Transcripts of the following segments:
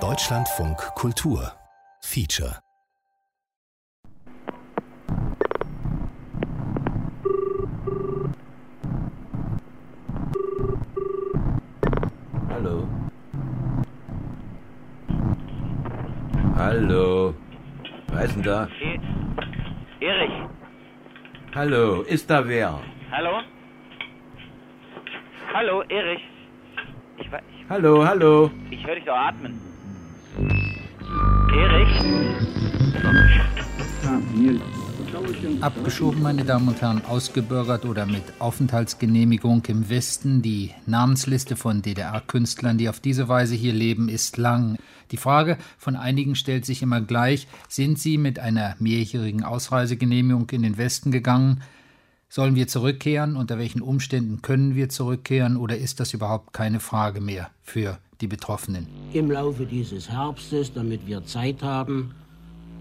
Deutschlandfunk Kultur Feature Hallo. Hallo. Wer ist denn da? Erich, Hallo, ist da wer? hallo? Hallo, Erich. Ich, Hallo, hallo. ich höre dich doch atmen. Erich? Abgeschoben, meine Damen und Herren, ausgebürgert oder mit Aufenthaltsgenehmigung im Westen. Die Namensliste von DDR-Künstlern, die auf diese Weise hier leben, ist lang. Die Frage von einigen stellt sich immer gleich, sind sie mit einer mehrjährigen Ausreisegenehmigung in den Westen gegangen? Sollen wir zurückkehren? Unter welchen Umständen können wir zurückkehren? Oder ist das überhaupt keine Frage mehr für die Betroffenen? Im Laufe dieses Herbstes, damit wir Zeit haben,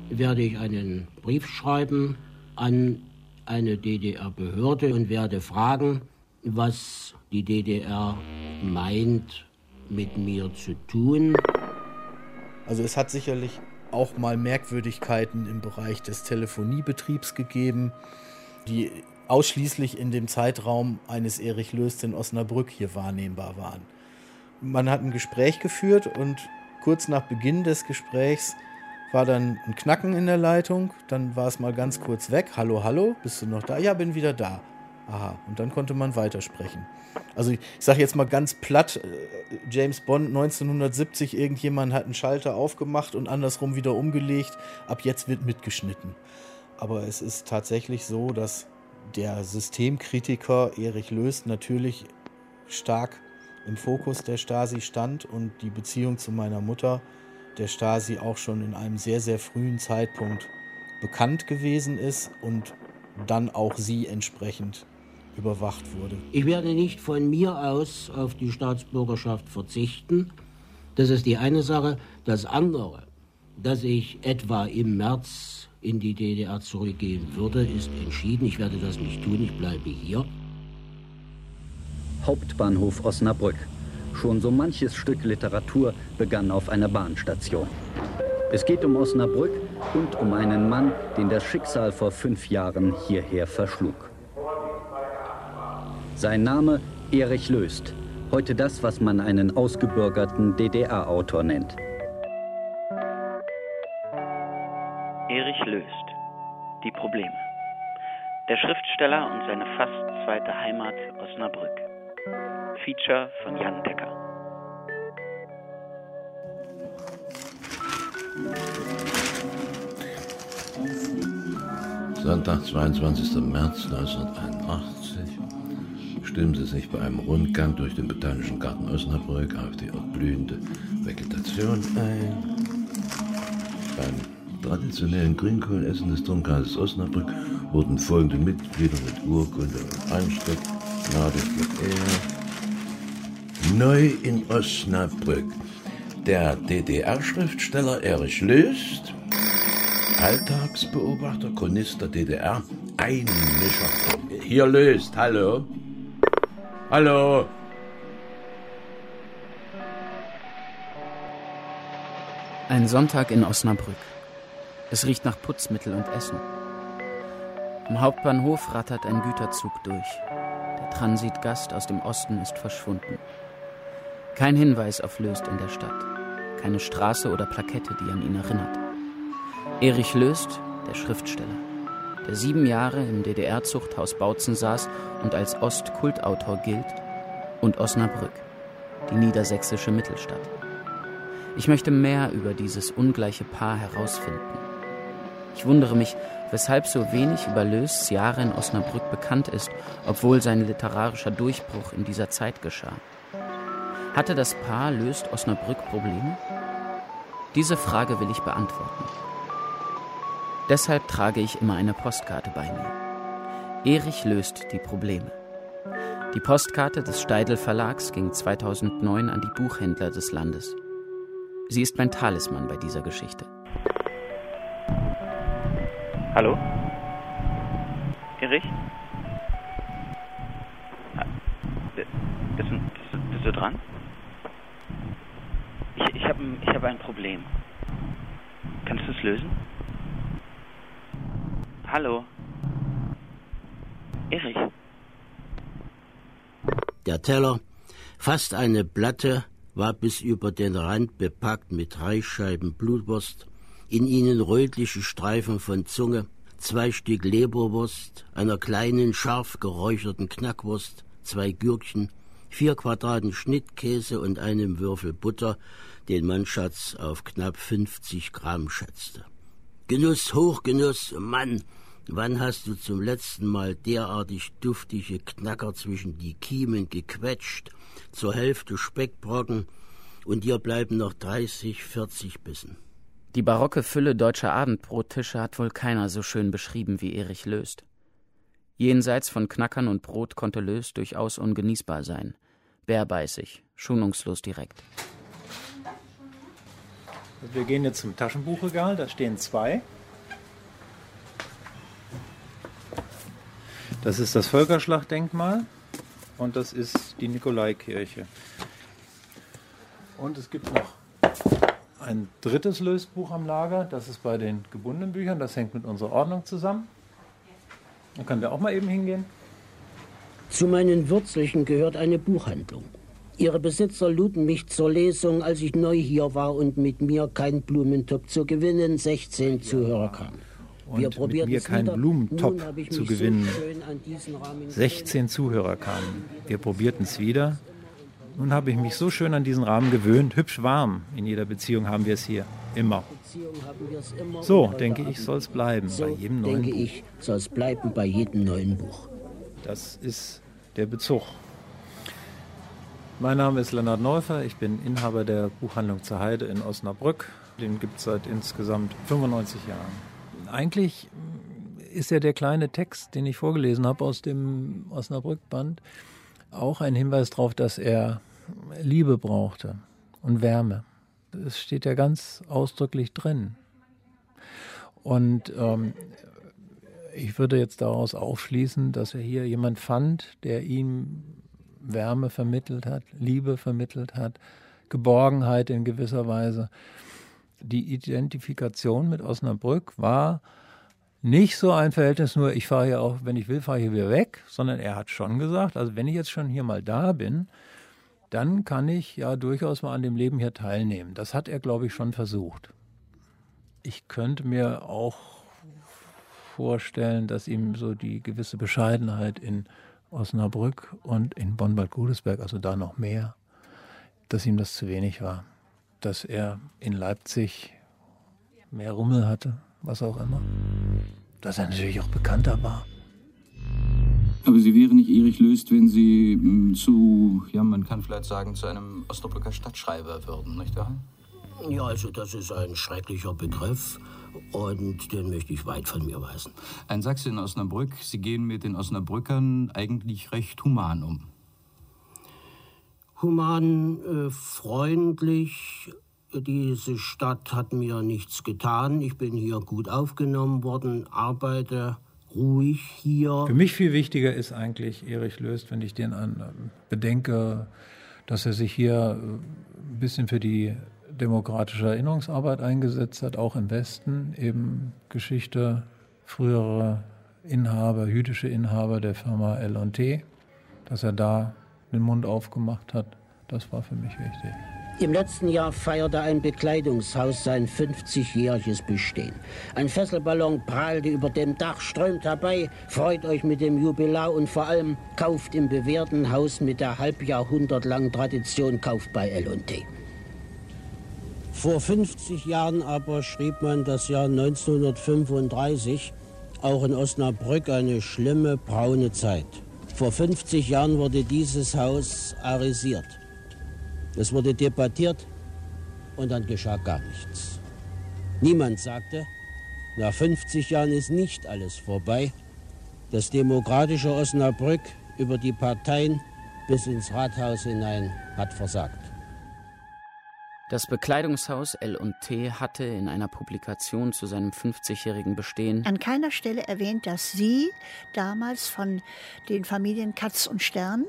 werde ich einen Brief schreiben an eine DDR-Behörde und werde fragen, was die DDR meint, mit mir zu tun. Also es hat sicherlich auch mal Merkwürdigkeiten im Bereich des Telefoniebetriebs gegeben, die ausschließlich in dem Zeitraum eines Erich Löst in Osnabrück hier wahrnehmbar waren. Man hat ein Gespräch geführt und kurz nach Beginn des Gesprächs war dann ein Knacken in der Leitung, dann war es mal ganz kurz weg. Hallo, hallo, bist du noch da? Ja, bin wieder da. Aha, und dann konnte man weitersprechen. Also ich sage jetzt mal ganz platt, äh, James Bond 1970, irgendjemand hat einen Schalter aufgemacht und andersrum wieder umgelegt. Ab jetzt wird mitgeschnitten. Aber es ist tatsächlich so, dass der Systemkritiker Erich Löst natürlich stark im Fokus der Stasi stand und die Beziehung zu meiner Mutter der Stasi auch schon in einem sehr, sehr frühen Zeitpunkt bekannt gewesen ist und dann auch sie entsprechend überwacht wurde. Ich werde nicht von mir aus auf die Staatsbürgerschaft verzichten. Das ist die eine Sache. Das andere, dass ich etwa im März in die DDR zurückgehen würde, ist entschieden. Ich werde das nicht tun. Ich bleibe hier. Hauptbahnhof Osnabrück. Schon so manches Stück Literatur begann auf einer Bahnstation. Es geht um Osnabrück und um einen Mann, den das Schicksal vor fünf Jahren hierher verschlug. Sein Name Erich Löst. Heute das, was man einen ausgebürgerten DDR-Autor nennt. Löst. Die Probleme. Der Schriftsteller und seine fast zweite Heimat Osnabrück. Feature von Jan Decker. Sonntag, 22. März 1981 stimmen sie sich bei einem Rundgang durch den Botanischen Garten Osnabrück auf die blühende Vegetation ein. Beim traditionellen Grünkohlessen des Domkreises Osnabrück wurden folgende Mitglieder mit Urkunde und Einstieg begnadigt er. Neu in Osnabrück. Der DDR-Schriftsteller Erich Löst, Alltagsbeobachter, Chronist der DDR, Einmischer. Hier Löst, hallo? Hallo? Ein Sonntag in Osnabrück. Es riecht nach Putzmittel und Essen. Am Hauptbahnhof rattert ein Güterzug durch. Der Transitgast aus dem Osten ist verschwunden. Kein Hinweis auf Löst in der Stadt. Keine Straße oder Plakette, die an ihn erinnert. Erich Löst, der Schriftsteller, der sieben Jahre im DDR-Zuchthaus Bautzen saß und als Ostkultautor gilt, und Osnabrück, die niedersächsische Mittelstadt. Ich möchte mehr über dieses ungleiche Paar herausfinden. Ich wundere mich, weshalb so wenig über Lösts Jahre in Osnabrück bekannt ist, obwohl sein literarischer Durchbruch in dieser Zeit geschah. Hatte das Paar Löst Osnabrück Probleme? Diese Frage will ich beantworten. Deshalb trage ich immer eine Postkarte bei mir. Erich löst die Probleme. Die Postkarte des Steidl Verlags ging 2009 an die Buchhändler des Landes. Sie ist mein Talisman bei dieser Geschichte. Hallo? Erich? Ah, bi- Bist du, bist, du- dran? Ähm, ich habe ein Problem. Kannst du es lösen? Hallo? Erich? Der Teller, fast eine Platte, war bis über den Rand bepackt mit drei Scheiben Blutwurst, in ihnen rötliche Streifen von Zunge, zwei Stück Leberwurst, einer kleinen, scharf geräucherten Knackwurst, zwei Gürkchen, vier Quadraten Schnittkäse und einem Würfel Butter, den mein Schatz auf knapp 50 Gramm schätzte. Genuss, Hochgenuss, Mann! Wann hast du zum letzten Mal derartig duftige Knacker zwischen die Kiemen gequetscht, zur Hälfte Speckbrocken, und dir bleiben noch 30, 40 Bissen? Die barocke Fülle deutscher Abendbrottische hat wohl keiner so schön beschrieben wie Erich Löst. Jenseits von Knackern und Brot konnte Löst durchaus ungenießbar sein. Bärbeißig, schonungslos direkt. Wir gehen jetzt zum Taschenbuchregal, da stehen zwei. Das ist das Völkerschlachtdenkmal und das ist die Nikolaikirche. Und es gibt noch ein drittes Lösbuch am Lager, das ist bei den gebundenen Büchern, das hängt mit unserer Ordnung zusammen. Da können wir auch mal eben hingehen. Zu meinen Wurzelchen gehört eine Buchhandlung. Ihre Besitzer luden mich zur Lesung, als ich neu hier war und mit mir kein Blumentopf zu gewinnen 16 Zuhörer kamen. Und mit mir keinen Blumentopf zu gewinnen. 16 Zuhörer kamen. Wir probierten es wieder. Nun habe ich mich so schön an diesen Rahmen gewöhnt. Hübsch warm. In jeder Beziehung haben wir es hier. Immer. So, denke ich, soll es bleiben so, bei jedem neuen denke Buch. ich, soll es bleiben bei jedem neuen Buch. Das ist der Bezug. Mein Name ist Lennart Neufer. Ich bin Inhaber der Buchhandlung zur Heide in Osnabrück. Den gibt es seit insgesamt 95 Jahren. Eigentlich ist ja der kleine Text, den ich vorgelesen habe aus dem Osnabrück-Band, auch ein Hinweis darauf, dass er Liebe brauchte und Wärme. Das steht ja ganz ausdrücklich drin. Und ähm, ich würde jetzt daraus aufschließen, dass er hier jemand fand, der ihm Wärme vermittelt hat, Liebe vermittelt hat, Geborgenheit in gewisser Weise. Die Identifikation mit Osnabrück war nicht so ein Verhältnis nur, ich fahre hier auch, wenn ich will, fahre ich hier wieder weg, sondern er hat schon gesagt, also wenn ich jetzt schon hier mal da bin, dann kann ich ja durchaus mal an dem Leben hier teilnehmen. Das hat er, glaube ich, schon versucht. Ich könnte mir auch vorstellen, dass ihm so die gewisse Bescheidenheit in Osnabrück und in Bonn-Bad Godesberg, also da noch mehr, dass ihm das zu wenig war. Dass er in Leipzig mehr Rummel hatte, was auch immer. Dass er natürlich auch bekannter war. Aber Sie wären nicht Erich Löst, wenn Sie mh, zu, ja, man kann vielleicht sagen, zu einem Osnabrücker Stadtschreiber würden, nicht wahr? Ja, also das ist ein schrecklicher Begriff und den möchte ich weit von mir weisen. Ein Sachse in Osnabrück, Sie gehen mit den Osnabrückern eigentlich recht human um. Human, äh, freundlich. Diese Stadt hat mir nichts getan. Ich bin hier gut aufgenommen worden, arbeite ruhig hier. Für mich viel wichtiger ist eigentlich Erich Löst, wenn ich den an, bedenke, dass er sich hier äh, ein bisschen für die demokratische Erinnerungsarbeit eingesetzt hat, auch im Westen, eben Geschichte, frühere Inhaber, jüdische Inhaber der Firma L&T, dass er da den Mund aufgemacht hat, das war für mich wichtig. Im letzten Jahr feierte ein Bekleidungshaus sein 50-jähriges Bestehen. Ein Fesselballon prahlte über dem Dach, strömt herbei, freut euch mit dem Jubilar und vor allem kauft im bewährten Haus mit der halbjahrhundertlangen Tradition, kauft bei L&T. Vor 50 Jahren aber schrieb man das Jahr 1935, auch in Osnabrück eine schlimme braune Zeit. Vor 50 Jahren wurde dieses Haus arisiert. Es wurde debattiert und dann geschah gar nichts. Niemand sagte, nach 50 Jahren ist nicht alles vorbei. Das demokratische Osnabrück über die Parteien bis ins Rathaus hinein hat versagt. Das Bekleidungshaus L&T hatte in einer Publikation zu seinem 50-jährigen Bestehen an keiner Stelle erwähnt, dass Sie damals von den Familien Katz und Stern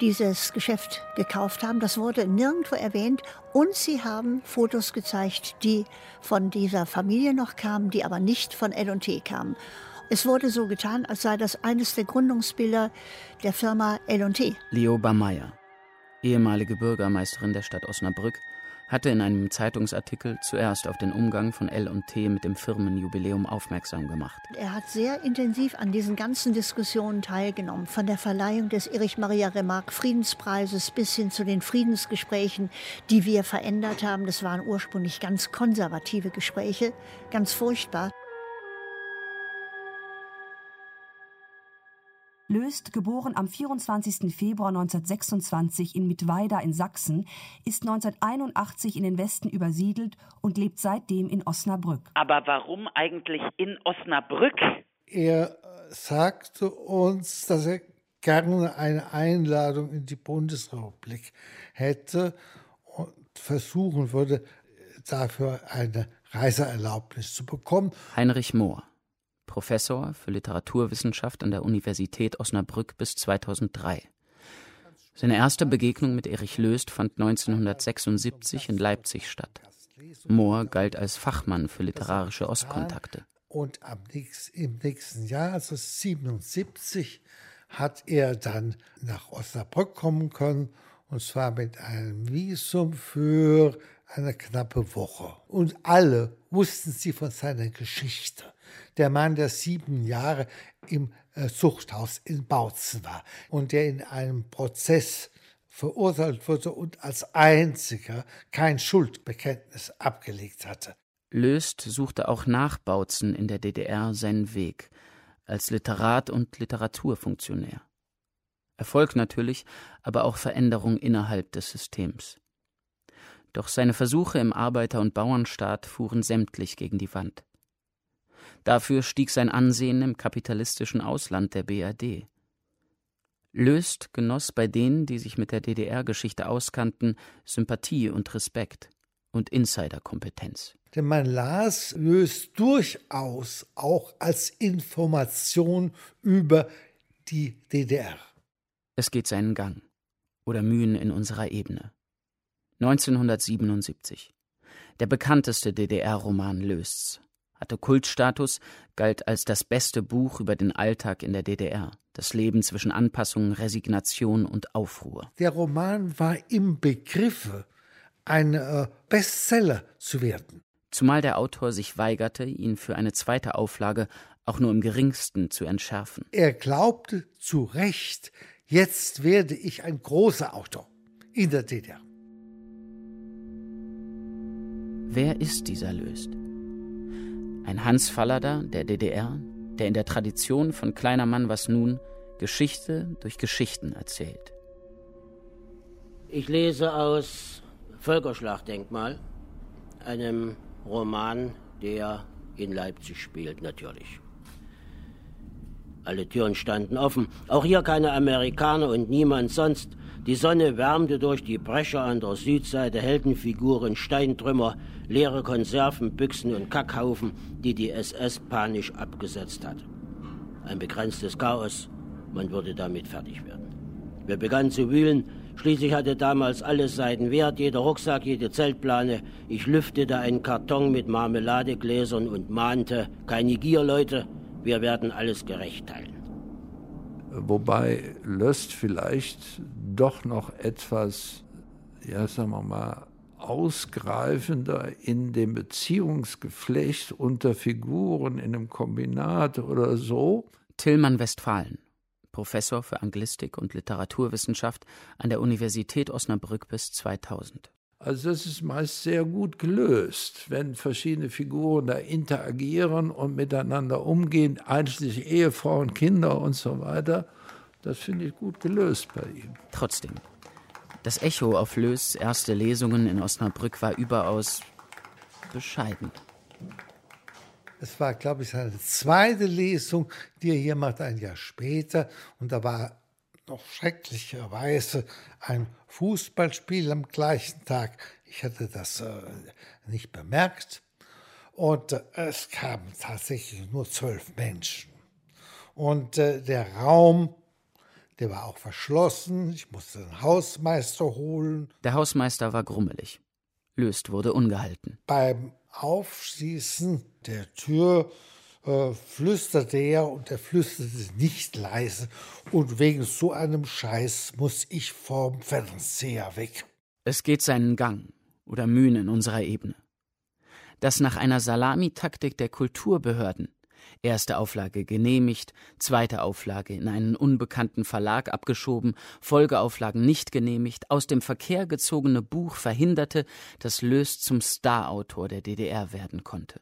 dieses Geschäft gekauft haben. Das wurde nirgendwo erwähnt. Und Sie haben Fotos gezeigt, die von dieser Familie noch kamen, die aber nicht von L&T kamen. Es wurde so getan, als sei das eines der Gründungsbilder der Firma L&T. Leoba Meyer, ehemalige Bürgermeisterin der Stadt Osnabrück, hatte in einem Zeitungsartikel zuerst auf den Umgang von L&T mit dem Firmenjubiläum aufmerksam gemacht. Er hat sehr intensiv an diesen ganzen Diskussionen teilgenommen, von der Verleihung des Erich Maria Remarque Friedenspreises bis hin zu den Friedensgesprächen, die wir verändert haben. Das waren ursprünglich ganz konservative Gespräche, ganz furchtbar. Löst, geboren am 24. Februar 1926 in Mittweida in Sachsen, ist 1981 in den Westen übersiedelt und lebt seitdem in Osnabrück. Aber warum eigentlich in Osnabrück? Er sagte uns, dass er gerne eine Einladung in die Bundesrepublik hätte und versuchen würde, dafür eine Reiseerlaubnis zu bekommen. Heinrich Mohr Professor für Literaturwissenschaft an der Universität Osnabrück bis 2003. Seine erste Begegnung mit Erich Löst fand 1976 in Leipzig statt. Mohr galt als Fachmann für literarische Ostkontakte. Und nächsten, im nächsten Jahr, also 77, hat er dann nach Osnabrück kommen können, und zwar mit einem Visum für eine knappe Woche. Und alle wussten sie von seiner Geschichte der Mann, der sieben Jahre im äh, Zuchthaus in Bautzen war und der in einem Prozess verurteilt wurde und als einziger kein Schuldbekenntnis abgelegt hatte. Löst suchte auch nach Bautzen in der DDR seinen Weg als Literat und Literaturfunktionär. Erfolg natürlich, aber auch Veränderung innerhalb des Systems. Doch seine Versuche im Arbeiter- und Bauernstaat fuhren sämtlich gegen die Wand. Dafür stieg sein Ansehen im kapitalistischen Ausland der BRD. Löst genoss bei denen, die sich mit der DDR-Geschichte auskannten, Sympathie und Respekt und Insiderkompetenz. Denn man las Löst durchaus auch als Information über die DDR. Es geht seinen Gang oder Mühen in unserer Ebene. 1977. Der bekannteste DDR-Roman Lösts hatte Kultstatus, galt als das beste Buch über den Alltag in der DDR, das Leben zwischen Anpassung, Resignation und Aufruhr. Der Roman war im Begriffe, ein äh, Bestseller zu werden. Zumal der Autor sich weigerte, ihn für eine zweite Auflage auch nur im geringsten zu entschärfen. Er glaubte zu Recht, jetzt werde ich ein großer Autor in der DDR. Wer ist dieser Löst? Ein Hans Fallada der DDR, der in der Tradition von Kleiner Mann was nun Geschichte durch Geschichten erzählt. Ich lese aus Völkerschlachtdenkmal, einem Roman, der in Leipzig spielt, natürlich. Alle Türen standen offen, auch hier keine Amerikaner und niemand sonst. Die Sonne wärmte durch die Brecher an der Südseite Heldenfiguren, Steintrümmer, leere Konserven, Büchsen und Kackhaufen, die die SS panisch abgesetzt hat. Ein begrenztes Chaos, man würde damit fertig werden. Wir begannen zu wühlen, schließlich hatte damals alles seinen Wert, jeder Rucksack, jede Zeltplane. Ich lüftete einen Karton mit Marmeladegläsern und mahnte, keine Gier, Leute, wir werden alles gerecht teilen. Wobei Löst vielleicht doch noch etwas, ja, sagen wir mal, ausgreifender in dem Beziehungsgeflecht unter Figuren in einem Kombinat oder so. Tillmann Westfalen, Professor für Anglistik und Literaturwissenschaft an der Universität Osnabrück bis 2000. Also das ist meist sehr gut gelöst, wenn verschiedene Figuren da interagieren und miteinander umgehen, einschließlich Ehefrau und Kinder und so weiter. Das finde ich gut gelöst bei ihm. Trotzdem, das Echo auf Lös erste Lesungen in Osnabrück war überaus bescheiden. Es war, glaube ich, seine zweite Lesung, die er hier macht, ein Jahr später. Und da war doch schrecklicherweise ein Fußballspiel am gleichen Tag. Ich hatte das äh, nicht bemerkt. Und äh, es kamen tatsächlich nur zwölf Menschen. Und äh, der Raum, der war auch verschlossen. Ich musste den Hausmeister holen. Der Hausmeister war grummelig. Löst wurde ungehalten. Beim Aufschließen der Tür äh, flüsterte er und er flüsterte nicht leise. Und wegen so einem Scheiß muss ich vom Fernseher weg. Es geht seinen Gang oder Mühen in unserer Ebene. Dass nach einer Salamitaktik der Kulturbehörden erste Auflage genehmigt, zweite Auflage in einen unbekannten Verlag abgeschoben, Folgeauflagen nicht genehmigt, aus dem Verkehr gezogene Buch verhinderte, dass Lös zum Starautor der DDR werden konnte.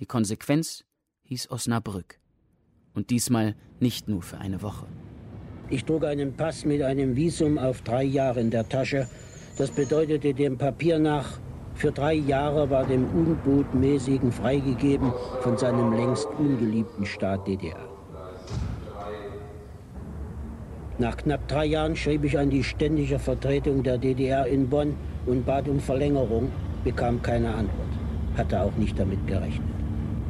Die Konsequenz hieß Osnabrück. Und diesmal nicht nur für eine Woche. Ich trug einen Pass mit einem Visum auf drei Jahre in der Tasche. Das bedeutete dem Papier nach, für drei Jahre war dem Unbotmäßigen freigegeben von seinem längst ungeliebten Staat DDR. Nach knapp drei Jahren schrieb ich an die ständige Vertretung der DDR in Bonn und bat um Verlängerung, bekam keine Antwort, hatte auch nicht damit gerechnet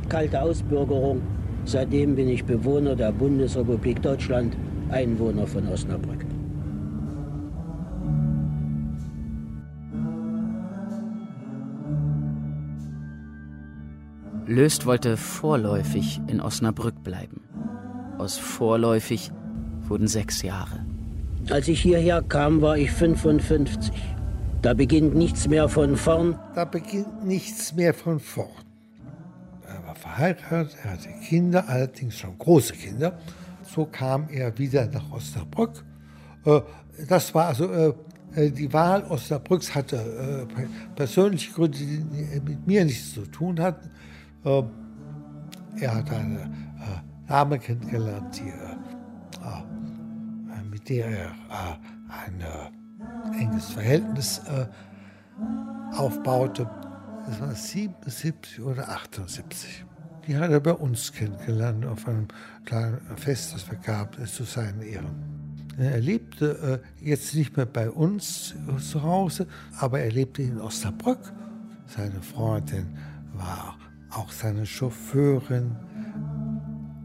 kalte Ausbürgerung. Seitdem bin ich Bewohner der Bundesrepublik Deutschland, Einwohner von Osnabrück. Löst wollte vorläufig in Osnabrück bleiben. Aus vorläufig wurden sechs Jahre. Als ich hierher kam, war ich 55. Da beginnt nichts mehr von vorn. Da beginnt nichts mehr von vorn verheiratet, er hatte Kinder, allerdings schon große Kinder. So kam er wieder nach Osnabrück. Äh, das war also äh, äh, die Wahl Osnabrücks hatte persönliche Gründe, die mit mir nichts zu tun hatten. Er hat eine Dame kennengelernt, die, mit der er ein enges Verhältnis aufbaute. Das war 77 oder 78. Die hat er bei uns kennengelernt auf einem kleinen Fest, das wir gaben, zu seinen Ehren. Er lebte äh, jetzt nicht mehr bei uns zu Hause, aber er lebte in Osnabrück. Seine Freundin war auch seine Chauffeurin,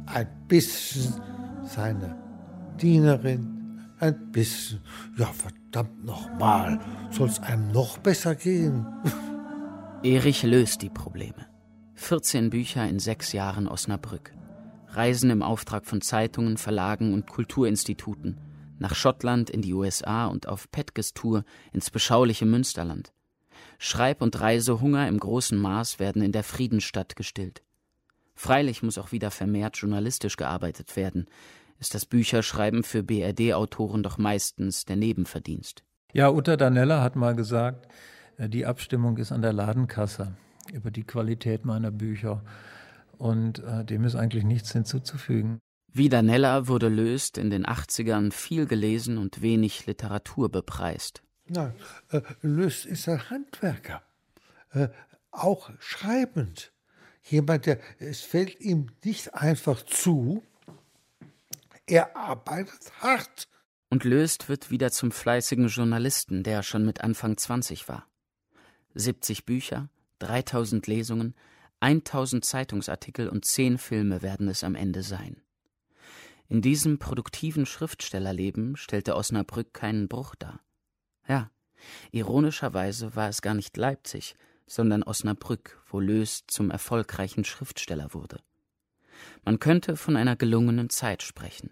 ein bisschen seine Dienerin, ein bisschen. Ja, verdammt nochmal, soll es einem noch besser gehen? Erich löst die Probleme. 14 Bücher in sechs Jahren Osnabrück. Reisen im Auftrag von Zeitungen, Verlagen und Kulturinstituten. Nach Schottland, in die USA und auf Petkes Tour ins beschauliche Münsterland. Schreib- und Reisehunger im großen Maß werden in der Friedensstadt gestillt. Freilich muss auch wieder vermehrt journalistisch gearbeitet werden, ist das Bücherschreiben für BRD-Autoren doch meistens der Nebenverdienst. Ja, Uta Danella hat mal gesagt, äh, die Abstimmung ist an der Ladenkasse über die Qualität meiner Bücher. Und äh, dem ist eigentlich nichts hinzuzufügen. Wie Danella wurde Löst in den 80ern viel gelesen und wenig Literatur bepreist. Nein, äh, Löst ist ein Handwerker, äh, auch schreibend. Jemand, der, es fällt ihm nicht einfach zu, er arbeitet hart. Und Löst wird wieder zum fleißigen Journalisten, der schon mit Anfang 20 war. 70 Bücher, 3000 Lesungen, 1000 Zeitungsartikel und 10 Filme werden es am Ende sein. In diesem produktiven Schriftstellerleben stellte Osnabrück keinen Bruch dar. Ja, ironischerweise war es gar nicht Leipzig, sondern Osnabrück, wo Lös zum erfolgreichen Schriftsteller wurde. Man könnte von einer gelungenen Zeit sprechen.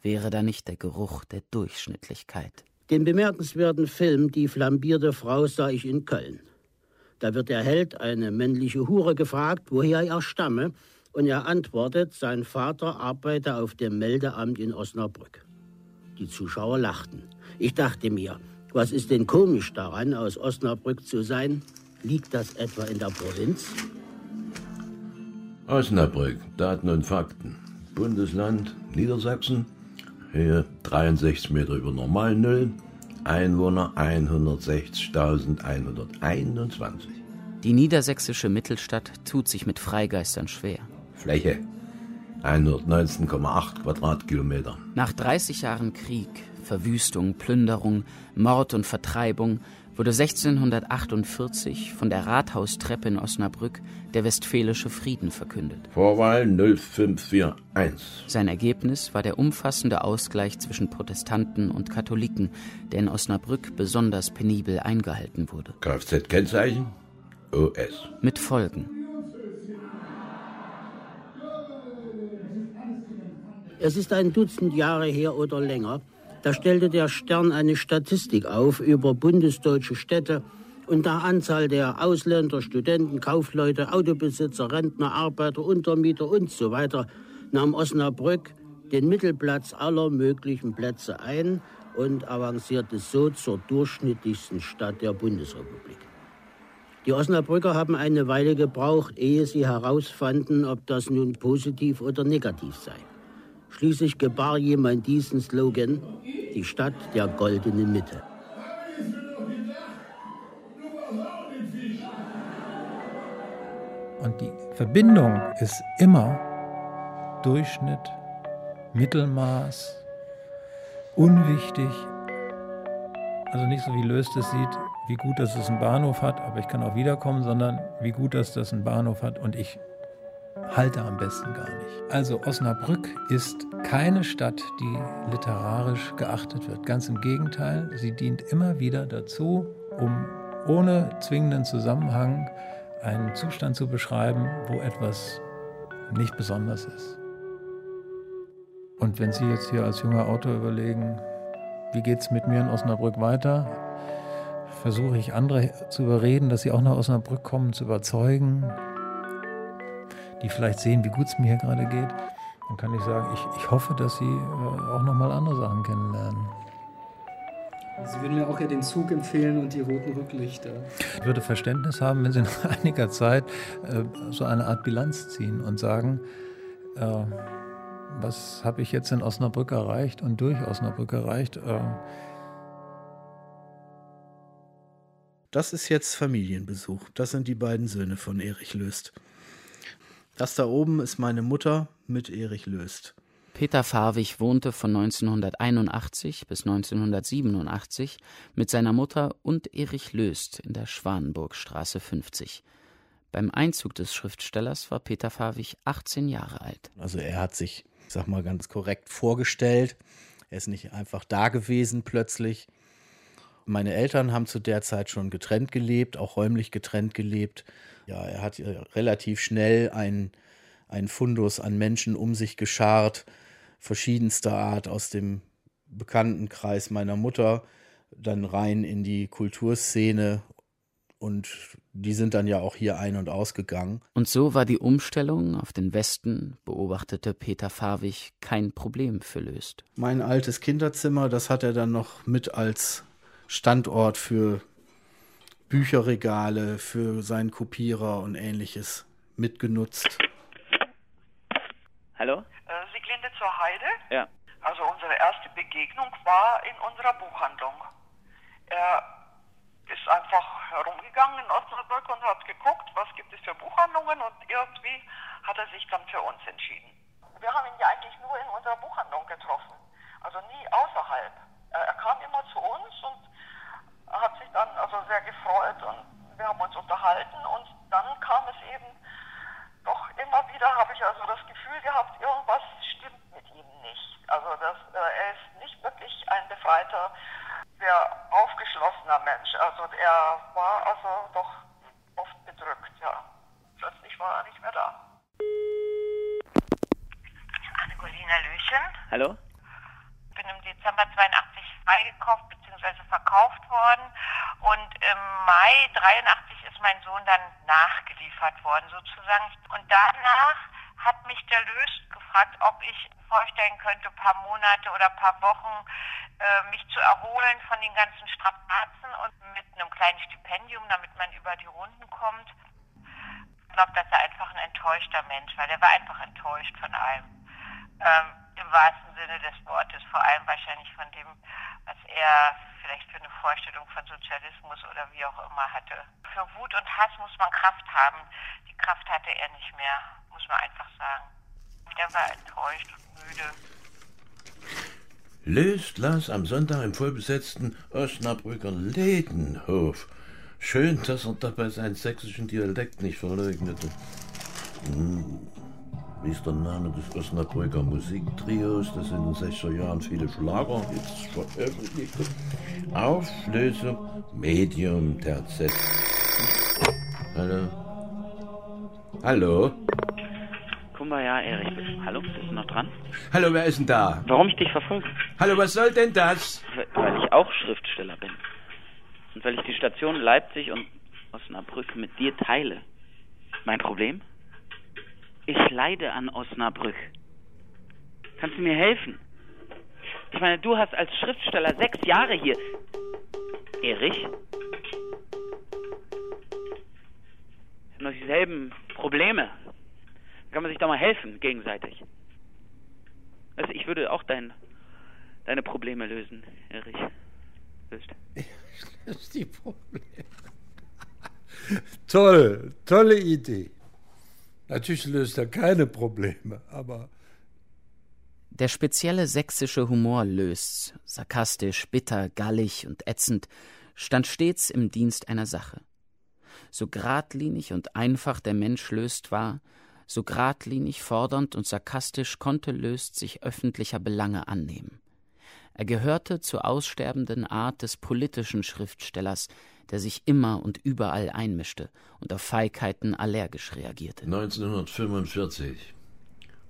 Wäre da nicht der Geruch der Durchschnittlichkeit? Den bemerkenswerten Film Die flambierte Frau sah ich in Köln. Da wird der Held, eine männliche Hure, gefragt, woher er stamme, und er antwortet, sein Vater arbeite auf dem Meldeamt in Osnabrück. Die Zuschauer lachten. Ich dachte mir, was ist denn komisch daran, aus Osnabrück zu sein? Liegt das etwa in der Provinz? Osnabrück, Daten und Fakten. Bundesland Niedersachsen, Höhe 63 Meter über Normalnull, Einwohner 160.121. Die niedersächsische Mittelstadt tut sich mit Freigeistern schwer. Fläche 119,8 Quadratkilometer. Nach 30 Jahren Krieg, Verwüstung, Plünderung, Mord und Vertreibung wurde 1648 von der Rathaustreppe in Osnabrück der Westfälische Frieden verkündet. Vorwahl 0541. Sein Ergebnis war der umfassende Ausgleich zwischen Protestanten und Katholiken, der in Osnabrück besonders penibel eingehalten wurde. Kfz-Kennzeichen OS. Mit Folgen. Es ist ein Dutzend Jahre her oder länger, da stellte der Stern eine Statistik auf über bundesdeutsche Städte und der Anzahl der Ausländer, Studenten, Kaufleute, Autobesitzer, Rentner, Arbeiter, Untermieter und so weiter nahm Osnabrück den Mittelplatz aller möglichen Plätze ein und avancierte so zur durchschnittlichsten Stadt der Bundesrepublik. Die Osnabrücker haben eine Weile gebraucht, ehe sie herausfanden, ob das nun positiv oder negativ sei. Schließlich gebar jemand diesen Slogan, die Stadt der goldenen Mitte. Und die Verbindung ist immer Durchschnitt, Mittelmaß, unwichtig. Also nicht so wie Löst es sieht, wie gut, dass es einen Bahnhof hat, aber ich kann auch wiederkommen, sondern wie gut, dass das einen Bahnhof hat und ich halte am besten gar nicht. Also Osnabrück ist keine Stadt, die literarisch geachtet wird. Ganz im Gegenteil, sie dient immer wieder dazu, um ohne zwingenden Zusammenhang einen Zustand zu beschreiben, wo etwas nicht besonders ist. Und wenn Sie jetzt hier als junger Autor überlegen, wie geht es mit mir in Osnabrück weiter, versuche ich andere zu überreden, dass sie auch nach Osnabrück kommen, zu überzeugen, die vielleicht sehen, wie gut es mir hier gerade geht, dann kann ich sagen, ich, ich hoffe, dass sie äh, auch nochmal andere Sachen kennenlernen. Sie würden mir auch ja den Zug empfehlen und die roten Rücklichter. Ich würde Verständnis haben, wenn Sie nach einiger Zeit äh, so eine Art Bilanz ziehen und sagen, äh, was habe ich jetzt in Osnabrück erreicht und durch Osnabrück erreicht. Äh, das ist jetzt Familienbesuch. Das sind die beiden Söhne von Erich Löst. Das da oben ist meine Mutter mit Erich Löst. Peter Fawig wohnte von 1981 bis 1987 mit seiner Mutter und Erich Löst in der Schwanenburgstraße 50. Beim Einzug des Schriftstellers war Peter Fawig 18 Jahre alt. Also er hat sich, ich sag mal ganz korrekt, vorgestellt. Er ist nicht einfach da gewesen plötzlich. Meine Eltern haben zu der Zeit schon getrennt gelebt, auch räumlich getrennt gelebt. Ja, er hat relativ schnell einen, einen Fundus an Menschen um sich geschart, verschiedenster Art aus dem Bekanntenkreis meiner Mutter, dann rein in die Kulturszene und die sind dann ja auch hier ein- und ausgegangen. Und so war die Umstellung auf den Westen, beobachtete Peter Fawig, kein Problem für Löst. Mein altes Kinderzimmer, das hat er dann noch mit als Standort für Bücherregale für seinen Kopierer und ähnliches mitgenutzt. Hallo? Äh, Sieglinde zur Heide? Ja. Also unsere erste Begegnung war in unserer Buchhandlung. Er ist einfach herumgegangen in Osnabrück und hat geguckt, was gibt es für Buchhandlungen und irgendwie hat er sich dann für uns entschieden. Wir haben ihn ja eigentlich nur in unserer Buchhandlung getroffen, also nie außerhalb. Er kam immer zu uns und hat sich dann also sehr gefreut und wir haben uns unterhalten und dann kam es eben doch immer wieder, habe ich also das Gefühl gehabt, irgendwas stimmt mit ihm nicht. Also das, äh, er ist nicht wirklich ein befreiter, sehr aufgeschlossener Mensch. Also er war also doch oft bedrückt, ja. Plötzlich war er nicht mehr da. Anne-Golina Löchen. Hallo? Bin im Dezember 82 freigekauft bzw. verkauft worden und im Mai 83 ist mein Sohn dann nachgeliefert worden sozusagen. Und danach hat mich der Löst gefragt, ob ich vorstellen könnte, ein paar Monate oder ein paar Wochen äh, mich zu erholen von den ganzen Strapazen und mit einem kleinen Stipendium, damit man über die Runden kommt. Ich glaube, dass er einfach ein enttäuschter Mensch war. Der war einfach enttäuscht von allem. Ähm, Im wahrsten Sinne des Wortes, vor allem wahrscheinlich von dem, was er vielleicht für eine Vorstellung von Sozialismus oder wie auch immer hatte. Für Wut und Hass muss man Kraft haben. Die Kraft hatte er nicht mehr, muss man einfach sagen. Der war enttäuscht und müde. Löst las am Sonntag im vollbesetzten Osnabrücker Lädenhof. Schön, dass er dabei seinen sächsischen Dialekt nicht verleugnete. Hm. Wie ist der Name des Osnabrücker Musiktrios, das in den 60er Jahren viele Schlagerhits veröffentlichte? Auflösung Medium Terzett. Hallo? Hallo? Kumbaya, Erich. Hallo, bist du noch dran? Hallo, wer ist denn da? Warum ich dich verfolge? Hallo, was soll denn das? Weil ich auch Schriftsteller bin. Und weil ich die Station Leipzig und Osnabrück mit dir teile. Mein Problem? Ich leide an Osnabrück. Kannst du mir helfen? Ich meine, du hast als Schriftsteller sechs Jahre hier. Erich? Wir haben doch dieselben Probleme. Da kann man sich doch mal helfen, gegenseitig. Also ich würde auch dein, deine Probleme lösen, Erich. Löst. löst die Probleme. Toll, tolle Idee. Natürlich löst er keine Probleme, aber. Der spezielle sächsische Humor löst, sarkastisch, bitter, gallig und ätzend, stand stets im Dienst einer Sache. So geradlinig und einfach der Mensch löst war, so geradlinig, fordernd und sarkastisch konnte Löst sich öffentlicher Belange annehmen. Er gehörte zur aussterbenden Art des politischen Schriftstellers, der sich immer und überall einmischte und auf Feigheiten allergisch reagierte. 1945.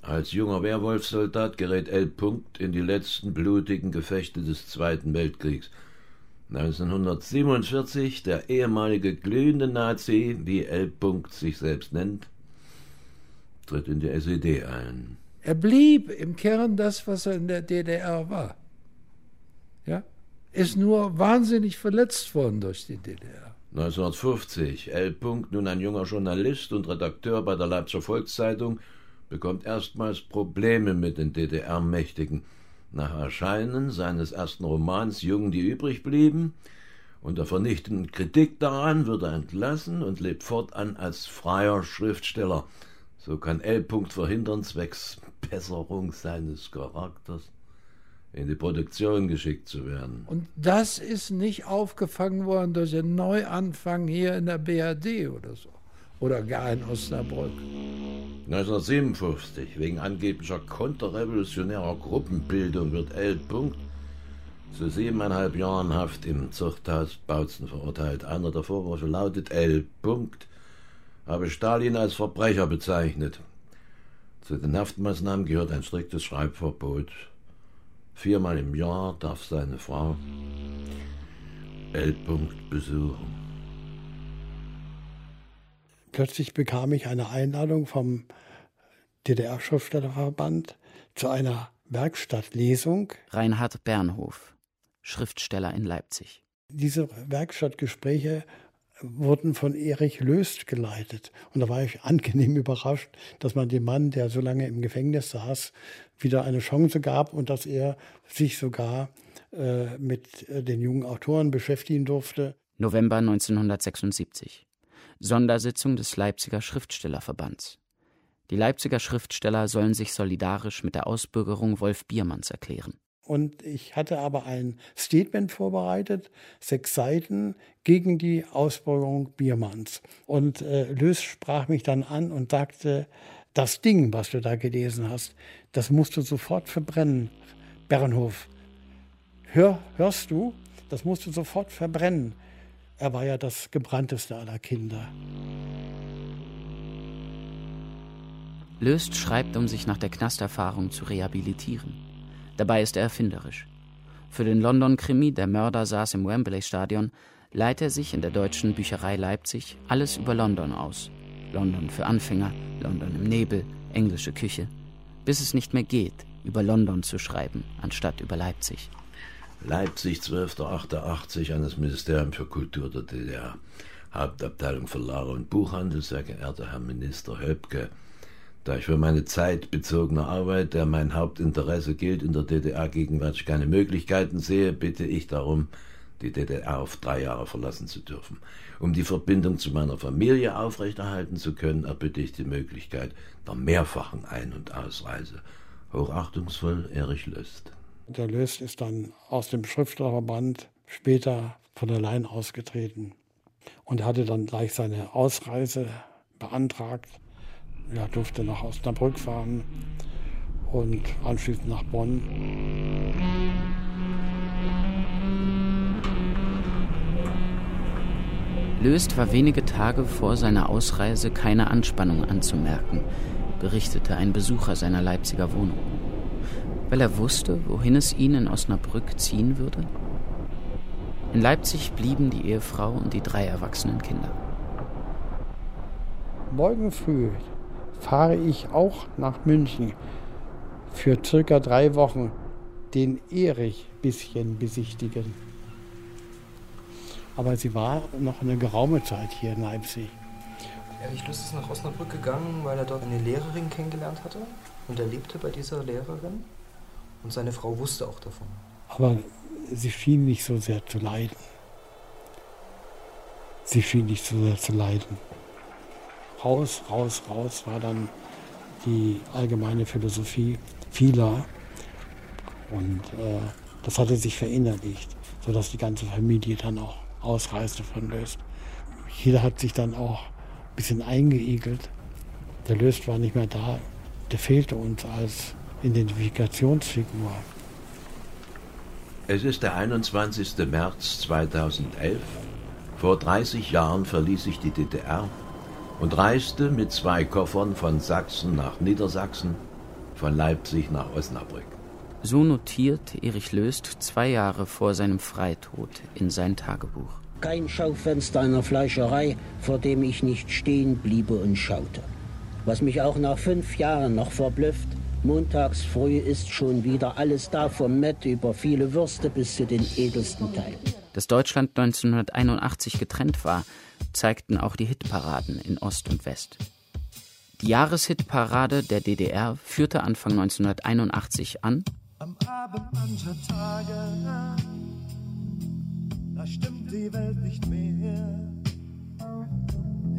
Als junger Wehrwolfsoldat gerät L. Punkt in die letzten blutigen Gefechte des Zweiten Weltkriegs. 1947 der ehemalige glühende Nazi, wie L. Punkt sich selbst nennt, tritt in die SED ein. Er blieb im Kern das, was er in der DDR war. Ist nur wahnsinnig verletzt worden durch die DDR. 1950, L. Punkt, nun ein junger Journalist und Redakteur bei der Leipziger Volkszeitung, bekommt erstmals Probleme mit den DDR-Mächtigen. Nach Erscheinen seines ersten Romans Jungen, die übrig blieben, unter vernichtenden Kritik daran wird er entlassen und lebt fortan als freier Schriftsteller. So kann L. Punkt verhindern, zwecks Besserung seines Charakters in die Produktion geschickt zu werden. Und das ist nicht aufgefangen worden durch einen Neuanfang hier in der BRD oder so. Oder gar in Osnabrück. 1957, wegen angeblicher konterrevolutionärer Gruppenbildung, wird L. Punkt zu siebeneinhalb Jahren Haft im Zuchthaus Bautzen verurteilt. Einer der Vorwürfe lautet, L. Punkt habe Stalin als Verbrecher bezeichnet. Zu den Haftmaßnahmen gehört ein striktes Schreibverbot Viermal im Jahr darf seine Frau L. besuchen. Plötzlich bekam ich eine Einladung vom DDR-Schriftstellerverband zu einer Werkstattlesung. Reinhard Bernhof, Schriftsteller in Leipzig. Diese Werkstattgespräche wurden von Erich Löst geleitet. Und da war ich angenehm überrascht, dass man dem Mann, der so lange im Gefängnis saß, wieder eine Chance gab und dass er sich sogar äh, mit äh, den jungen Autoren beschäftigen durfte. November 1976. Sondersitzung des Leipziger Schriftstellerverbands. Die Leipziger Schriftsteller sollen sich solidarisch mit der Ausbürgerung Wolf Biermanns erklären. Und ich hatte aber ein Statement vorbereitet, sechs Seiten gegen die Ausbürgerung Biermanns. Und äh, Lös sprach mich dann an und sagte, das Ding, was du da gelesen hast, das musst du sofort verbrennen, Bernhof. Hör, hörst du? Das musst du sofort verbrennen. Er war ja das gebrannteste aller Kinder. Löst schreibt, um sich nach der Knasterfahrung zu rehabilitieren. Dabei ist er erfinderisch. Für den London-Krimi Der Mörder saß im Wembley-Stadion leiht er sich in der deutschen Bücherei Leipzig alles über London aus. London für Anfänger, London im Nebel, englische Küche. Bis es nicht mehr geht, über London zu schreiben, anstatt über Leipzig. Leipzig, 12.88, an das Ministerium für Kultur der DDR. Hauptabteilung Verlage und Buchhandel, sehr geehrter Herr Minister Höpke. Da ich für meine zeitbezogene Arbeit, der mein Hauptinteresse gilt, in der DDR gegenwärtig keine Möglichkeiten sehe, bitte ich darum, die DDR auf drei Jahre verlassen zu dürfen. Um die Verbindung zu meiner Familie aufrechterhalten zu können, erbitte ich die Möglichkeit der mehrfachen Ein- und Ausreise. Hochachtungsvoll Erich Löst. Der Löst ist dann aus dem Schriftstellerverband später von allein ausgetreten und hatte dann gleich seine Ausreise beantragt. Er durfte nach Osnabrück fahren und anschließend nach Bonn. Löst war wenige Tage vor seiner Ausreise keine Anspannung anzumerken, berichtete ein Besucher seiner Leipziger Wohnung. Weil er wusste, wohin es ihn in Osnabrück ziehen würde? In Leipzig blieben die Ehefrau und die drei erwachsenen Kinder. Morgen früh fahre ich auch nach München für circa drei Wochen den Erich bisschen besichtigen. Aber sie war noch eine geraume Zeit hier in Leipzig. Erich Lust ist nach Osnabrück gegangen, weil er dort eine Lehrerin kennengelernt hatte. Und er lebte bei dieser Lehrerin. Und seine Frau wusste auch davon. Aber sie schien nicht so sehr zu leiden. Sie schien nicht so sehr zu leiden. Raus, raus, raus war dann die allgemeine Philosophie vieler. Und äh, das hatte sich verinnerlicht, sodass die ganze Familie dann auch ausreiste von Löst. Jeder hat sich dann auch ein bisschen eingeigelt. Der Löst war nicht mehr da. Der fehlte uns als Identifikationsfigur. Es ist der 21. März 2011. Vor 30 Jahren verließ ich die DDR und reiste mit zwei Koffern von Sachsen nach Niedersachsen, von Leipzig nach Osnabrück. So notiert Erich Löst zwei Jahre vor seinem Freitod in sein Tagebuch. Kein Schaufenster einer Fleischerei, vor dem ich nicht stehen bliebe und schaute. Was mich auch nach fünf Jahren noch verblüfft, montags früh ist schon wieder alles da vom Mett über viele Würste bis zu den edelsten Teilen. Dass Deutschland 1981 getrennt war, zeigten auch die Hitparaden in Ost und West. Die Jahreshitparade der DDR führte Anfang 1981 an. Am Abend mancher Tage, da stimmt die Welt nicht mehr.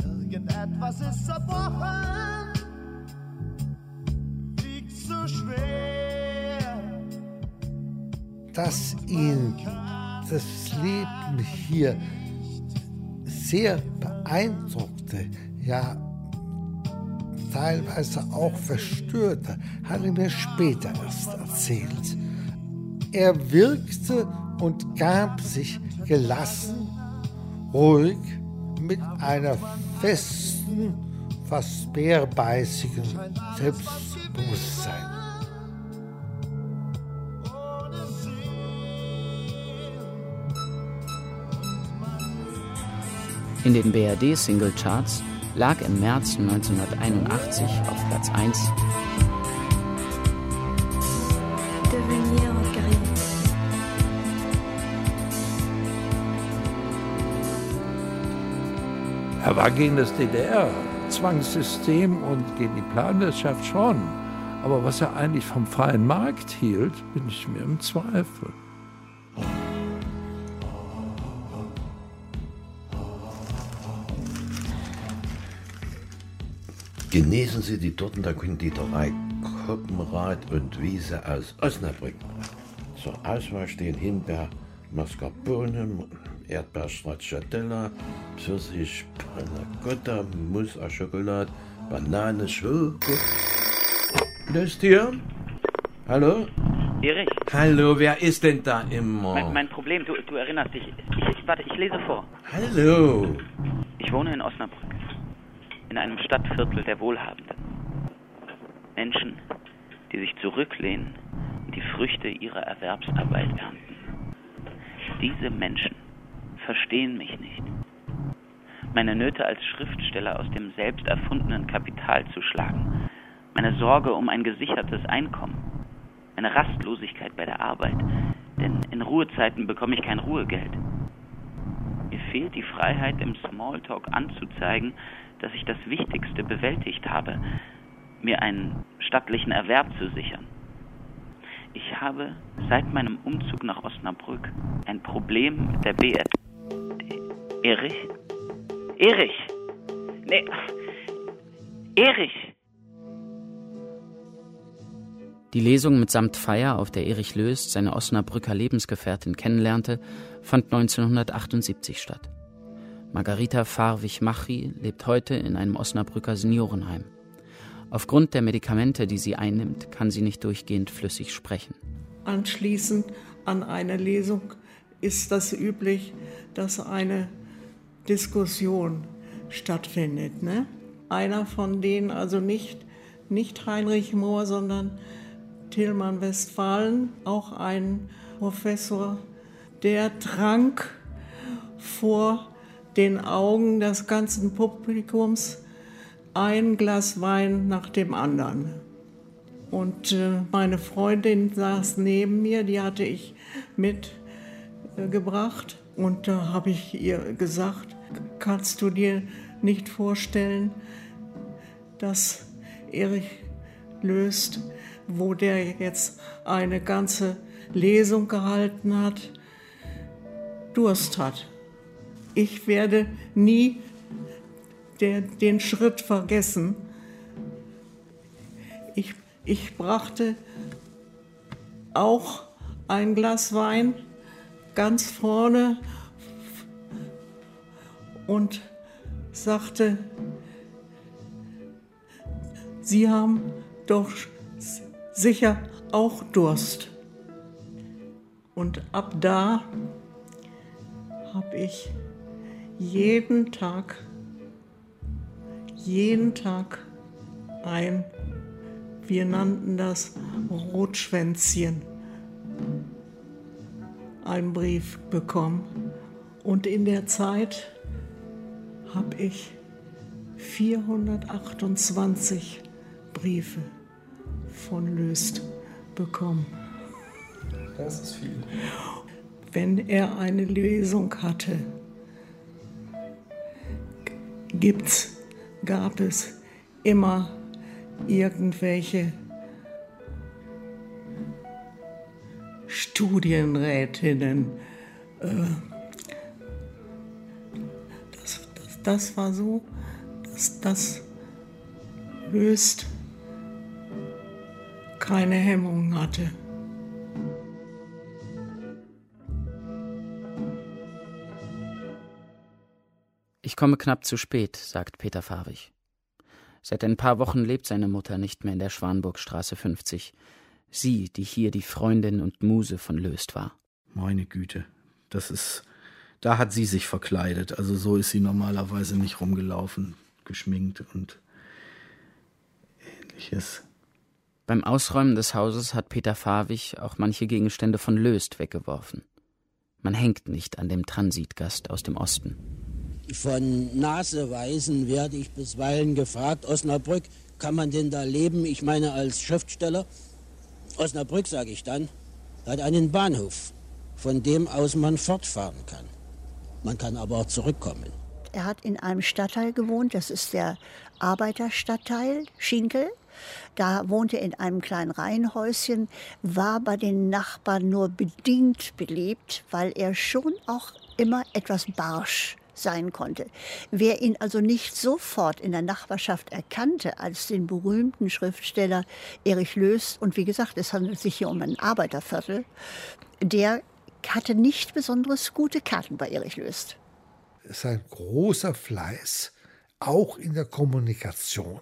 Irgendetwas ist zerbrochen, wiegt so schwer. Dass ihn das Leben hier sehr beeindruckte, ja teilweise auch verstörte, hat er mir später erst erzählt. Er wirkte und gab sich gelassen, ruhig, mit einer festen, fast bärbeißigen Selbstbewusstsein. In den BRD-Singlecharts lag im März 1981 auf Platz 1 Devenir gris. Er war gegen das DDR-Zwangssystem und gegen die Planwirtschaft schon. Aber was er eigentlich vom freien Markt hielt, bin ich mir im Zweifel. Genießen Sie die Tortenkonditorei Koppenrad und Wiese aus Osnabrück. Zur Auswahl stehen Himbeer, Mascarpone, Erdbeer Stracciatella, Pfirsich, Panna Cotta, Mousse à Schokolade, Banane, Schoko. Löst hier? Hallo? Erich, Hallo, wer ist denn da immer? mein, mein Problem, du, du erinnerst dich. Ich, ich, warte, ich lese vor. Hallo. Ich wohne in Osnabrück, in einem Stadtviertel der Wohlhabenden. Menschen, die sich zurücklehnen und die Früchte ihrer Erwerbsarbeit ernten. Diese Menschen verstehen mich nicht. Meine Nöte als Schriftsteller aus dem selbst erfundenen Kapital zu schlagen, meine Sorge um ein gesichertes Einkommen, meine Rastlosigkeit bei der Arbeit, denn in Ruhezeiten bekomme ich kein Ruhegeld. Mir fehlt die Freiheit, im Smalltalk anzuzeigen, dass ich das Wichtigste bewältigt habe, mir einen stattlichen Erwerb zu sichern. Ich habe seit meinem Umzug nach Osnabrück ein Problem mit der BRD. Erich? Erich! Nee. Erich! Die Lesung mitsamt Feier, auf der Erich Löst seine Osnabrücker Lebensgefährtin kennenlernte, fand 1978 statt. Margarita Farwig-Machri lebt heute in einem Osnabrücker Seniorenheim. Aufgrund der Medikamente, die sie einnimmt, kann sie nicht durchgehend flüssig sprechen. Anschließend an eine Lesung ist das üblich, dass eine Diskussion stattfindet. Ne? Einer von denen, also nicht, nicht Heinrich Mohr, sondern Tilman Westphalen, auch ein Professor, der trank vor den Augen des ganzen Publikums ein Glas Wein nach dem anderen. Und äh, meine Freundin saß neben mir, die hatte ich mitgebracht. Und da habe ich ihr gesagt, kannst du dir nicht vorstellen, dass Erich Löst, wo der jetzt eine ganze Lesung gehalten hat, Durst hat. Ich werde nie der, den Schritt vergessen. Ich, ich brachte auch ein Glas Wein ganz vorne und sagte, Sie haben doch sicher auch Durst. Und ab da habe ich jeden Tag jeden Tag ein, wir nannten das Rotschwänzchen, einen Brief bekommen. Und in der Zeit habe ich 428 Briefe von Löst bekommen. Das ist viel. Wenn er eine Lesung hatte, gibt's gab es immer irgendwelche Studienrätinnen. Äh, das, das, das war so, dass das höchst keine Hemmung hatte. Ich komme knapp zu spät, sagt Peter Fahrig. Seit ein paar Wochen lebt seine Mutter nicht mehr in der Schwanburgstraße 50. Sie, die hier die Freundin und Muse von Löst war. Meine Güte, das ist. Da hat sie sich verkleidet. Also so ist sie normalerweise nicht rumgelaufen, geschminkt und ähnliches. Beim Ausräumen des Hauses hat Peter Fawig auch manche Gegenstände von Löst weggeworfen. Man hängt nicht an dem Transitgast aus dem Osten. Von Naseweisen werde ich bisweilen gefragt, Osnabrück, kann man denn da leben? Ich meine als Schriftsteller. Osnabrück, sage ich dann, hat einen Bahnhof, von dem aus man fortfahren kann. Man kann aber auch zurückkommen. Er hat in einem Stadtteil gewohnt, das ist der Arbeiterstadtteil Schinkel. Da wohnte er in einem kleinen Reihenhäuschen, war bei den Nachbarn nur bedingt belebt, weil er schon auch immer etwas barsch sein konnte. Wer ihn also nicht sofort in der Nachbarschaft erkannte als den berühmten Schriftsteller Erich Löst, und wie gesagt, es handelt sich hier um ein Arbeiterviertel, der hatte nicht besonders gute Karten bei Erich Löst. Sein großer Fleiß, auch in der Kommunikation.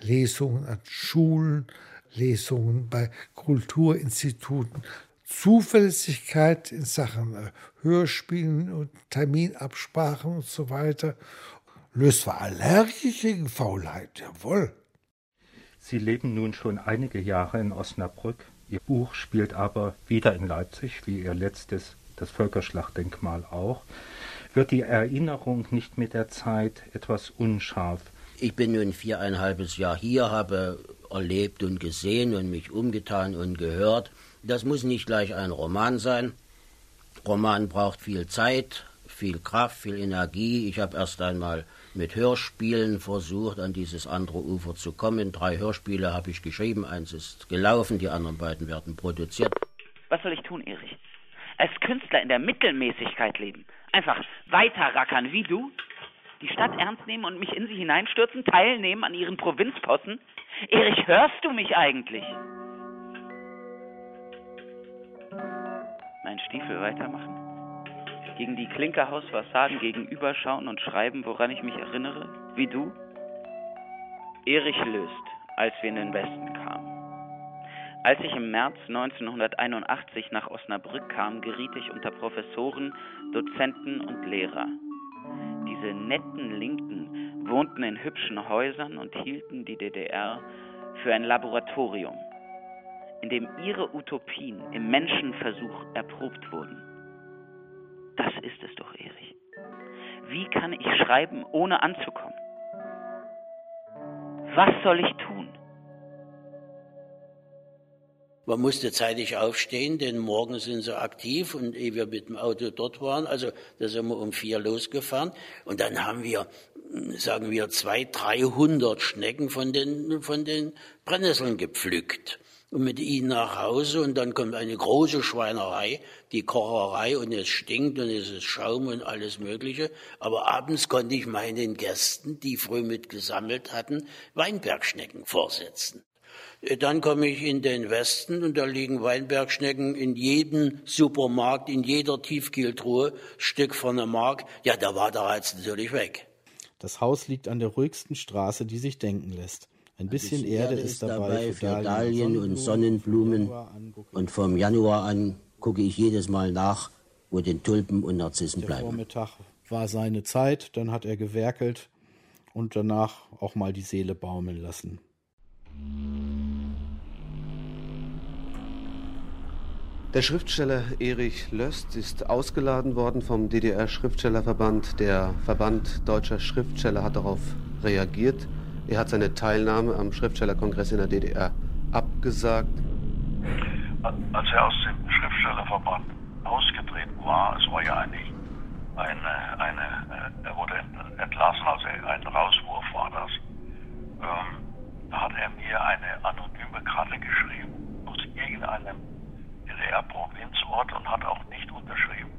Lesungen an Schulen, Lesungen bei Kulturinstituten, Zuverlässigkeit in Sachen äh, Hörspielen und Terminabsprachen und so weiter. Lös war allergisch gegen Faulheit, jawohl. Sie leben nun schon einige Jahre in Osnabrück. Ihr Buch spielt aber wieder in Leipzig, wie Ihr letztes, das Völkerschlachtdenkmal auch. Wird die Erinnerung nicht mit der Zeit etwas unscharf? Ich bin nun viereinhalbes Jahr hier, habe erlebt und gesehen und mich umgetan und gehört. Das muss nicht gleich ein Roman sein. Roman braucht viel Zeit, viel Kraft, viel Energie. Ich habe erst einmal mit Hörspielen versucht, an dieses andere Ufer zu kommen. Drei Hörspiele habe ich geschrieben, eins ist gelaufen, die anderen beiden werden produziert. Was soll ich tun, Erich? Als Künstler in der Mittelmäßigkeit leben. Einfach weiter rackern wie du? Die Stadt ernst nehmen und mich in sie hineinstürzen, teilnehmen an ihren Provinzposten? Erich, hörst du mich eigentlich? Mein Stiefel weitermachen? Gegen die Klinkerhausfassaden gegenüberschauen und schreiben, woran ich mich erinnere? Wie du? Erich Löst, als wir in den Westen kamen. Als ich im März 1981 nach Osnabrück kam, geriet ich unter Professoren, Dozenten und Lehrer. Diese netten Linken wohnten in hübschen Häusern und hielten die DDR für ein Laboratorium, in dem ihre Utopien im Menschenversuch erprobt wurden. Das ist es doch, Erich. Wie kann ich schreiben, ohne anzukommen? Was soll ich tun? Man musste zeitig aufstehen, denn morgen sind sie aktiv und ehe wir mit dem Auto dort waren, also da sind wir um vier losgefahren und dann haben wir, sagen wir, zwei, dreihundert Schnecken von den, von den Brennnesseln gepflückt und mit ihnen nach Hause und dann kommt eine große Schweinerei, die Kocherei und es stinkt und es ist Schaum und alles Mögliche. Aber abends konnte ich meinen Gästen, die früh mitgesammelt hatten, Weinbergschnecken vorsetzen. Dann komme ich in den Westen und da liegen Weinbergschnecken in jedem Supermarkt, in jeder Tiefkühltruhe, Stück von einer Mark. Ja, da war der Reiz natürlich weg. Das Haus liegt an der ruhigsten Straße, die sich denken lässt. Ein bisschen, bisschen Erde, Erde, ist dabei, für Dahlien und Sonnenblumen. Und vom Januar an gucke ich jedes Mal nach, wo den Tulpen und Narzissen der bleiben. Vormittag war seine Zeit, dann hat er gewerkelt und danach auch mal die Seele baumeln lassen. Der Schriftsteller Erich Löst ist ausgeladen worden vom DDR-Schriftstellerverband. Der Verband deutscher Schriftsteller hat darauf reagiert. Er hat seine Teilnahme am Schriftstellerkongress in der DDR abgesagt. Als er aus dem Schriftstellerverband ausgetreten war, es war ja eigentlich eine, eine äh, er wurde entlassen, also ein Rauswurf war das, ähm, da hat er mir eine anonyme Karte geschrieben aus irgendeinem DDR-Provinzort und hat auch nicht unterschrieben.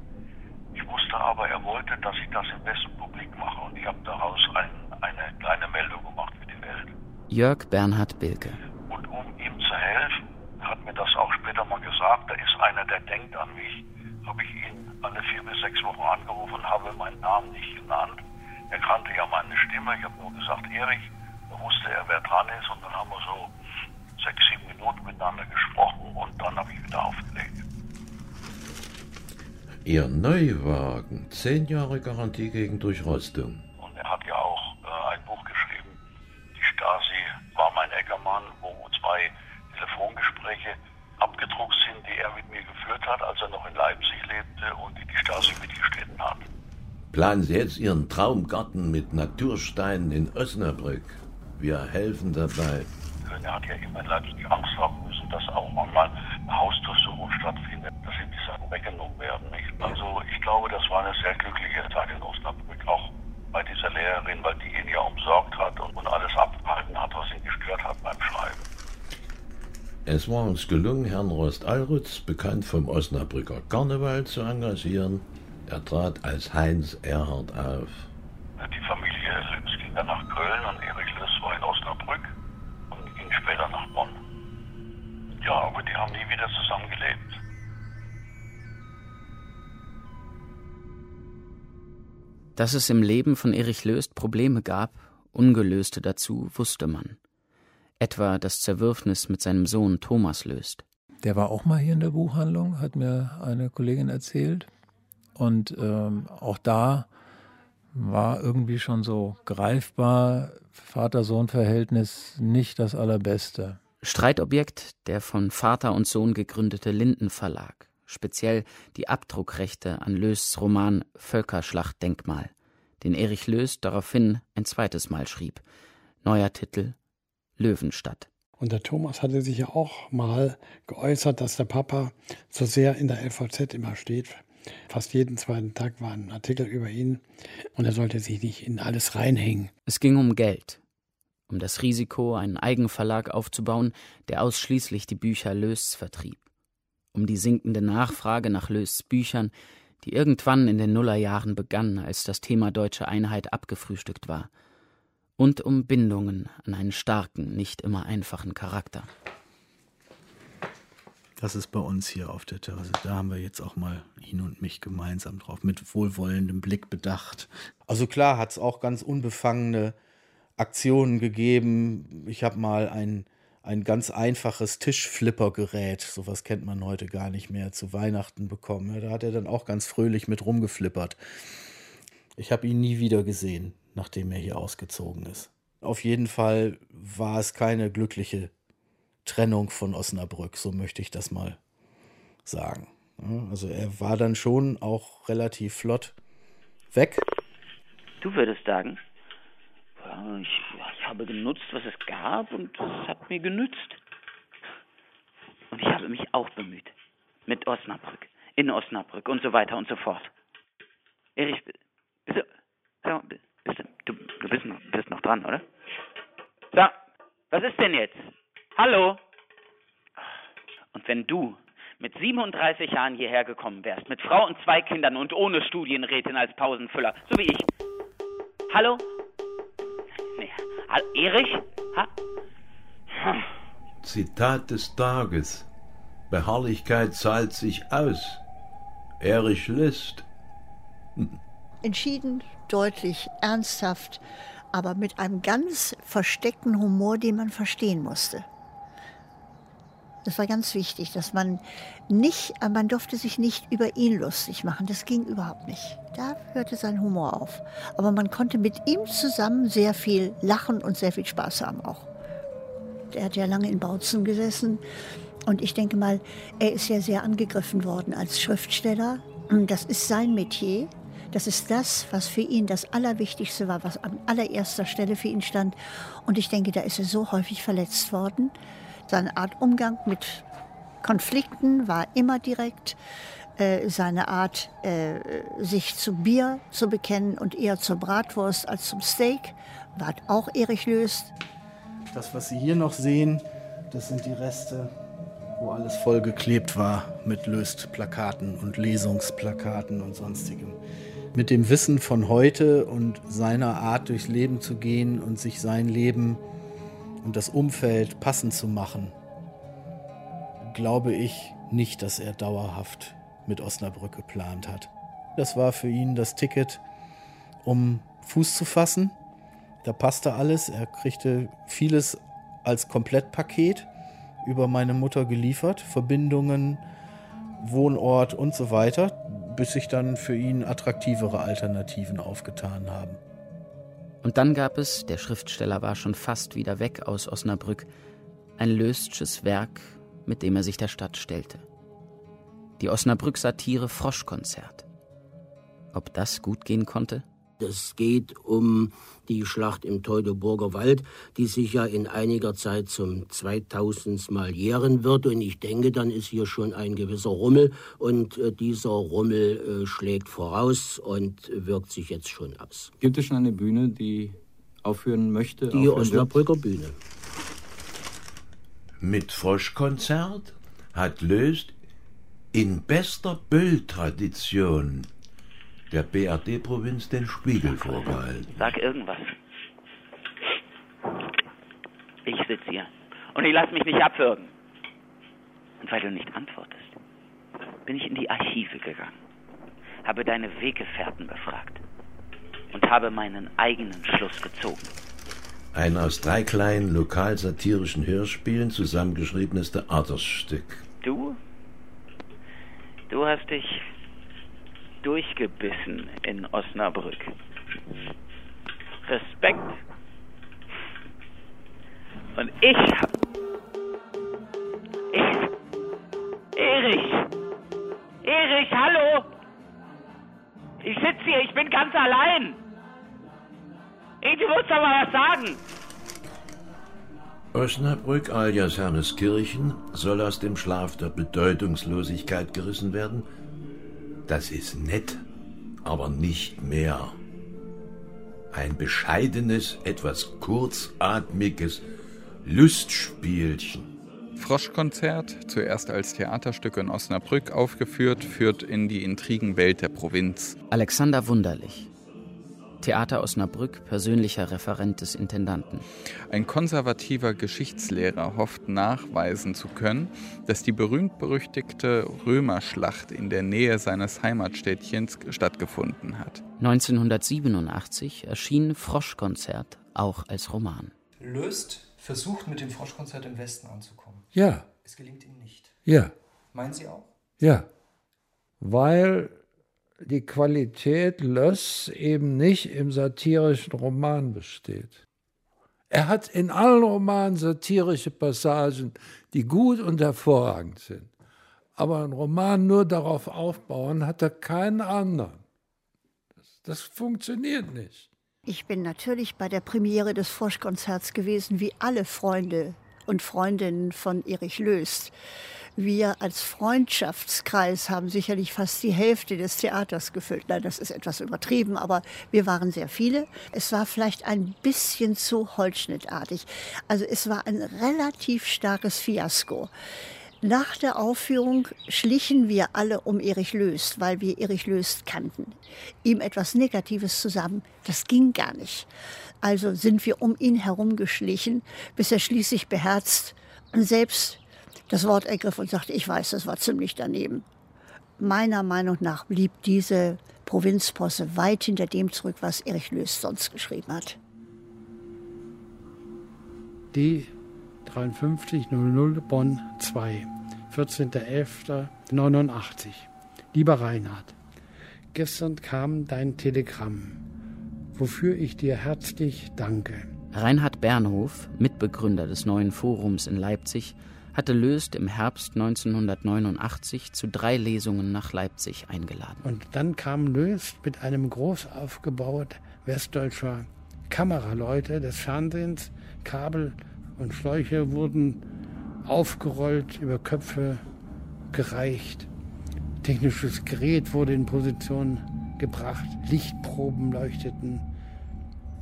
Ich wusste aber, er wollte, dass ich das im besten publik mache und ich habe daraus ein, eine kleine Meldung gemacht. Jörg Bernhard Bilke. Und um ihm zu helfen, hat mir das auch später mal gesagt, da ist einer, der denkt an mich, habe ich ihn alle vier bis sechs Wochen angerufen und habe meinen Namen nicht genannt. Er kannte ja meine Stimme, ich habe nur gesagt, Erich, da wusste er, wer dran ist und dann haben wir so sechs, sieben Minuten miteinander gesprochen und dann habe ich wieder aufgelegt. Ihr Neuwagen, zehn Jahre Garantie gegen Durchrostung. Und er hat ja auch äh, ein Buch geschrieben, Die Stasi war mein Eckermann, wo zwei Telefongespräche abgedruckt sind, die er mit mir geführt hat, als er noch in Leipzig lebte und die die Stasi mitgestritten hat. Planen Sie jetzt Ihren Traumgarten mit Natursteinen in Osnabrück. Wir helfen dabei. Er hat ja immer in Leipzig Angst haben müssen, dass auch manchmal eine Hausdurchsuchung stattfindet, dass ihm die Sachen weggenommen werden. Nicht? Also ich glaube, das war eine sehr glückliche Zeit in Osnabrück, auch bei dieser Lehrerin, weil die ihn ja umsorgt hat und, und alles abgehalten hat, was ihn gestört hat beim Schreiben. Es war uns gelungen, Herrn Rost Alrutz, bekannt vom Osnabrücker Karneval, zu engagieren. Er trat als Heinz Erhard auf. Die Familie Lübs ging dann nach Köln und Erich Lüss war in Osnabrück und ging später nach Bonn. Ja, aber die haben nie wieder zusammengelebt. Dass es im Leben von Erich Löst Probleme gab, ungelöste dazu, wusste man. Etwa das Zerwürfnis mit seinem Sohn Thomas Löst. Der war auch mal hier in der Buchhandlung, hat mir eine Kollegin erzählt. Und ähm, auch da war irgendwie schon so greifbar, Vater-Sohn-Verhältnis nicht das allerbeste. Streitobjekt der von Vater und Sohn gegründete Linden Verlag, speziell die Abdruckrechte an Lösts Roman Völkerschlachtdenkmal, den Erich Löst daraufhin ein zweites Mal schrieb. Neuer Titel Löwenstadt. Und der Thomas hatte sich ja auch mal geäußert, dass der Papa so sehr in der LVZ immer steht Fast jeden zweiten Tag war ein Artikel über ihn und er sollte sich nicht in alles reinhängen. Es ging um Geld, um das Risiko, einen Eigenverlag aufzubauen, der ausschließlich die Bücher Lösts vertrieb, um die sinkende Nachfrage nach Lösts Büchern, die irgendwann in den Nullerjahren begann, als das Thema deutsche Einheit abgefrühstückt war, und um Bindungen an einen starken, nicht immer einfachen Charakter. Das ist bei uns hier auf der Terrasse. Da haben wir jetzt auch mal ihn und mich gemeinsam drauf, mit wohlwollendem Blick bedacht. Also klar hat es auch ganz unbefangene Aktionen gegeben. Ich habe mal ein, ein ganz einfaches Tischflippergerät, sowas kennt man heute gar nicht mehr, zu Weihnachten bekommen. Da hat er dann auch ganz fröhlich mit rumgeflippert. Ich habe ihn nie wieder gesehen, nachdem er hier ausgezogen ist. Auf jeden Fall war es keine glückliche Trennung von Osnabrück, so möchte ich das mal sagen. Also er war dann schon auch relativ flott weg. Du würdest sagen, ich, ich habe genutzt, was es gab und es hat mir genützt. Und ich habe mich auch bemüht. Mit Osnabrück, in Osnabrück und so weiter und so fort. Erich, bist du, bist du, du bist, bist noch dran, oder? So, was ist denn jetzt? Hallo? Und wenn du mit 37 Jahren hierher gekommen wärst, mit Frau und zwei Kindern und ohne Studienrätin als Pausenfüller, so wie ich. Hallo? Nee. Hall Erich? Ha? Hm. Zitat des Tages. Beharrlichkeit zahlt sich aus. Erich List. Entschieden, deutlich, ernsthaft, aber mit einem ganz versteckten Humor, den man verstehen musste. Das war ganz wichtig, dass man nicht, man durfte sich nicht über ihn lustig machen. Das ging überhaupt nicht. Da hörte sein Humor auf. Aber man konnte mit ihm zusammen sehr viel lachen und sehr viel Spaß haben auch. Er hat ja lange in Bautzen gesessen. Und ich denke mal, er ist ja sehr angegriffen worden als Schriftsteller. Das ist sein Metier. Das ist das, was für ihn das Allerwichtigste war, was an allererster Stelle für ihn stand. Und ich denke, da ist er so häufig verletzt worden. Seine Art Umgang mit Konflikten war immer direkt. Äh, seine Art, äh, sich zu Bier zu bekennen und eher zur Bratwurst als zum Steak, war auch Erich Löst. Das, was Sie hier noch sehen, das sind die Reste, wo alles vollgeklebt war mit Löst-Plakaten und Lesungsplakaten und sonstigem. Mit dem Wissen von heute und seiner Art durchs Leben zu gehen und sich sein Leben und das Umfeld passend zu machen, glaube ich nicht, dass er dauerhaft mit Osnabrück geplant hat. Das war für ihn das Ticket, um Fuß zu fassen. Da passte alles. Er kriegte vieles als Komplettpaket über meine Mutter geliefert. Verbindungen, Wohnort und so weiter, bis sich dann für ihn attraktivere Alternativen aufgetan haben. Und dann gab es, der Schriftsteller war schon fast wieder weg aus Osnabrück, ein Löstsches Werk, mit dem er sich der Stadt stellte. Die Osnabrück-Satire Froschkonzert. Ob das gut gehen konnte? Es geht um die Schlacht im Teutoburger Wald, die sich ja in einiger Zeit zum 2000. Mal jähren wird. Und ich denke, dann ist hier schon ein gewisser Rummel. Und äh, dieser Rummel äh, schlägt voraus und wirkt sich jetzt schon aus. Gibt es schon eine Bühne, die aufführen möchte? Die Osnabrücker Bühne. Mit Froschkonzert hat Löst in bester Böll-Tradition der BRD-Provinz den Spiegel vorgehalten. Sag irgendwas. Ich sitze hier und ich lasse mich nicht abwürgen. Und weil du nicht antwortest, bin ich in die Archive gegangen, habe deine Weggefährten befragt und habe meinen eigenen Schluss gezogen. Ein aus drei kleinen lokal-satirischen Hörspielen zusammengeschriebenes Theaterstück. Du? Du hast dich durchgebissen in Osnabrück. Respekt. Und ich hab. Ich. Erich! Erich, hallo! Ich sitze hier, ich bin ganz allein! Ich, du musst doch mal was sagen! Osnabrück alias Hermeskirchen soll aus dem Schlaf der Bedeutungslosigkeit gerissen werden Das ist nett, aber nicht mehr. Ein bescheidenes, etwas kurzatmiges Lustspielchen. Froschkonzert, zuerst als Theaterstück in Osnabrück aufgeführt, führt in die Intrigenwelt der Provinz. Alexander Wunderlich. Theater Osnabrück, persönlicher Referent des Intendanten. Ein konservativer Geschichtslehrer hofft nachweisen zu können, dass die berühmt-berüchtigte Römerschlacht in der Nähe seines Heimatstädtchens stattgefunden hat. 1987 erschien Froschkonzert auch als Roman. Löst versucht mit dem Froschkonzert im Westen anzukommen. Ja. Es gelingt ihm nicht. Ja. Meinen Sie auch? Ja. Weil die Qualität Löss eben nicht im satirischen Roman besteht. Er hat in allen Romanen satirische Passagen, die gut und hervorragend sind. Aber ein Roman nur darauf aufbauen, hat er keinen anderen. Das, das funktioniert nicht. Ich bin natürlich bei der Premiere des Froschkonzerts gewesen, wie alle Freunde und Freundinnen von Erich Löst. Wir als Freundschaftskreis haben sicherlich fast die Hälfte des Theaters gefüllt. Nein, das ist etwas übertrieben, aber wir waren sehr viele. Es war vielleicht ein bisschen zu holzschnittartig. Also es war ein relativ starkes Fiasko. Nach der Aufführung schlichen wir alle um Erich Löst, weil wir Erich Löst kannten. Ihm etwas Negatives zu sagen, das ging gar nicht. Also sind wir um ihn herumgeschlichen, bis er schließlich beherzt und selbst das Wort ergriff und sagte, ich weiß, das war ziemlich daneben. Meiner Meinung nach blieb diese Provinzposse weit hinter dem zurück, was Erich Löst sonst geschrieben hat. D 5300 Bonn 2, 14.11.89. Lieber Reinhard, gestern kam dein Telegramm, wofür ich dir herzlich danke. Reinhard Bernhof, Mitbegründer des neuen Forums in Leipzig, hatte Löst im Herbst 1989 zu drei Lesungen nach Leipzig eingeladen. Und dann kam Löst mit einem groß aufgebaut westdeutscher Kameraleute des Fernsehens. Kabel und Schläuche wurden aufgerollt, über Köpfe gereicht. Technisches Gerät wurde in Position gebracht. Lichtproben leuchteten.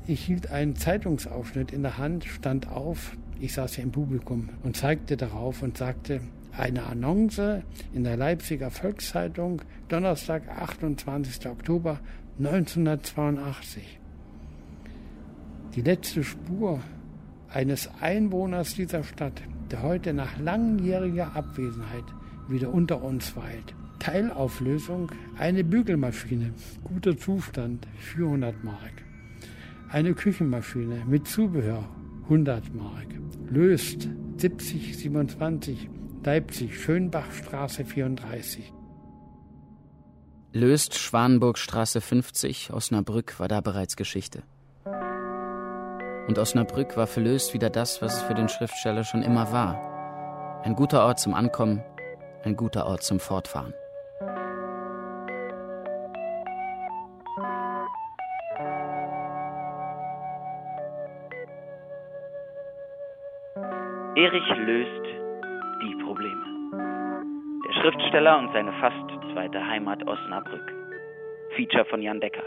Ich hielt einen Zeitungsausschnitt in der Hand, stand auf, ich saß ja im Publikum und zeigte darauf und sagte, eine Annonce in der Leipziger Volkszeitung, Donnerstag, 28. Oktober 1982. Die letzte Spur eines Einwohners dieser Stadt, der heute nach langjähriger Abwesenheit wieder unter uns weilt. Teilauflösung, eine Bügelmaschine, guter Zustand, 400 Mark. Eine Küchenmaschine mit Zubehör, 100 Mark. Löst 7027 Leipzig, Schönbachstraße 34. Löst Schwanenburgstraße 50, Osnabrück war da bereits Geschichte. Und Osnabrück war für Löst wieder das, was es für den Schriftsteller schon immer war. Ein guter Ort zum Ankommen, ein guter Ort zum Fortfahren. Erich löst die Probleme. Der Schriftsteller und seine fast zweite Heimat Osnabrück. Feature von Jan Decker.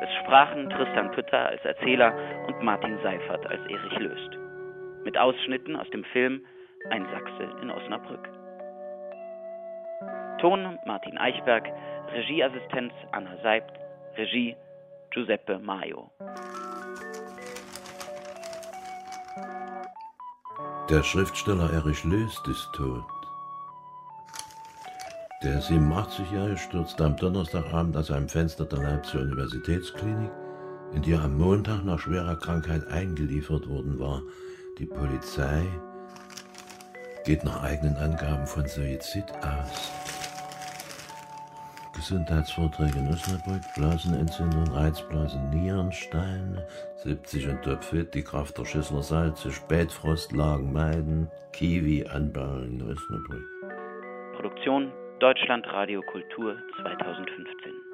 Es sprachen Tristan Pütter als Erzähler und Martin Seifert als Erich Löst. Mit Ausschnitten aus dem Film Ein Sachse in Osnabrück. Ton Martin Eichberg, Regieassistenz Anna Seibt, Regie Giuseppe Maio. Der Schriftsteller Erich Löst ist tot. Der 87-Jährige stürzte am Donnerstagabend aus einem Fenster der Leipziger Universitätsklinik, in die er am Montag nach schwerer Krankheit eingeliefert worden war. Die Polizei geht nach eigenen Angaben von Suizid aus. Gesundheitsvorträge in Osnabrück, Blasenentzündung, Reizblasen, Nierensteine, 70 und topfit, die Kraft der Schüsseler Salze, Spätfrostlagen meiden, Kiwi anbauen in Osnabrück. Produktion Deutschland Radio Kultur 2015.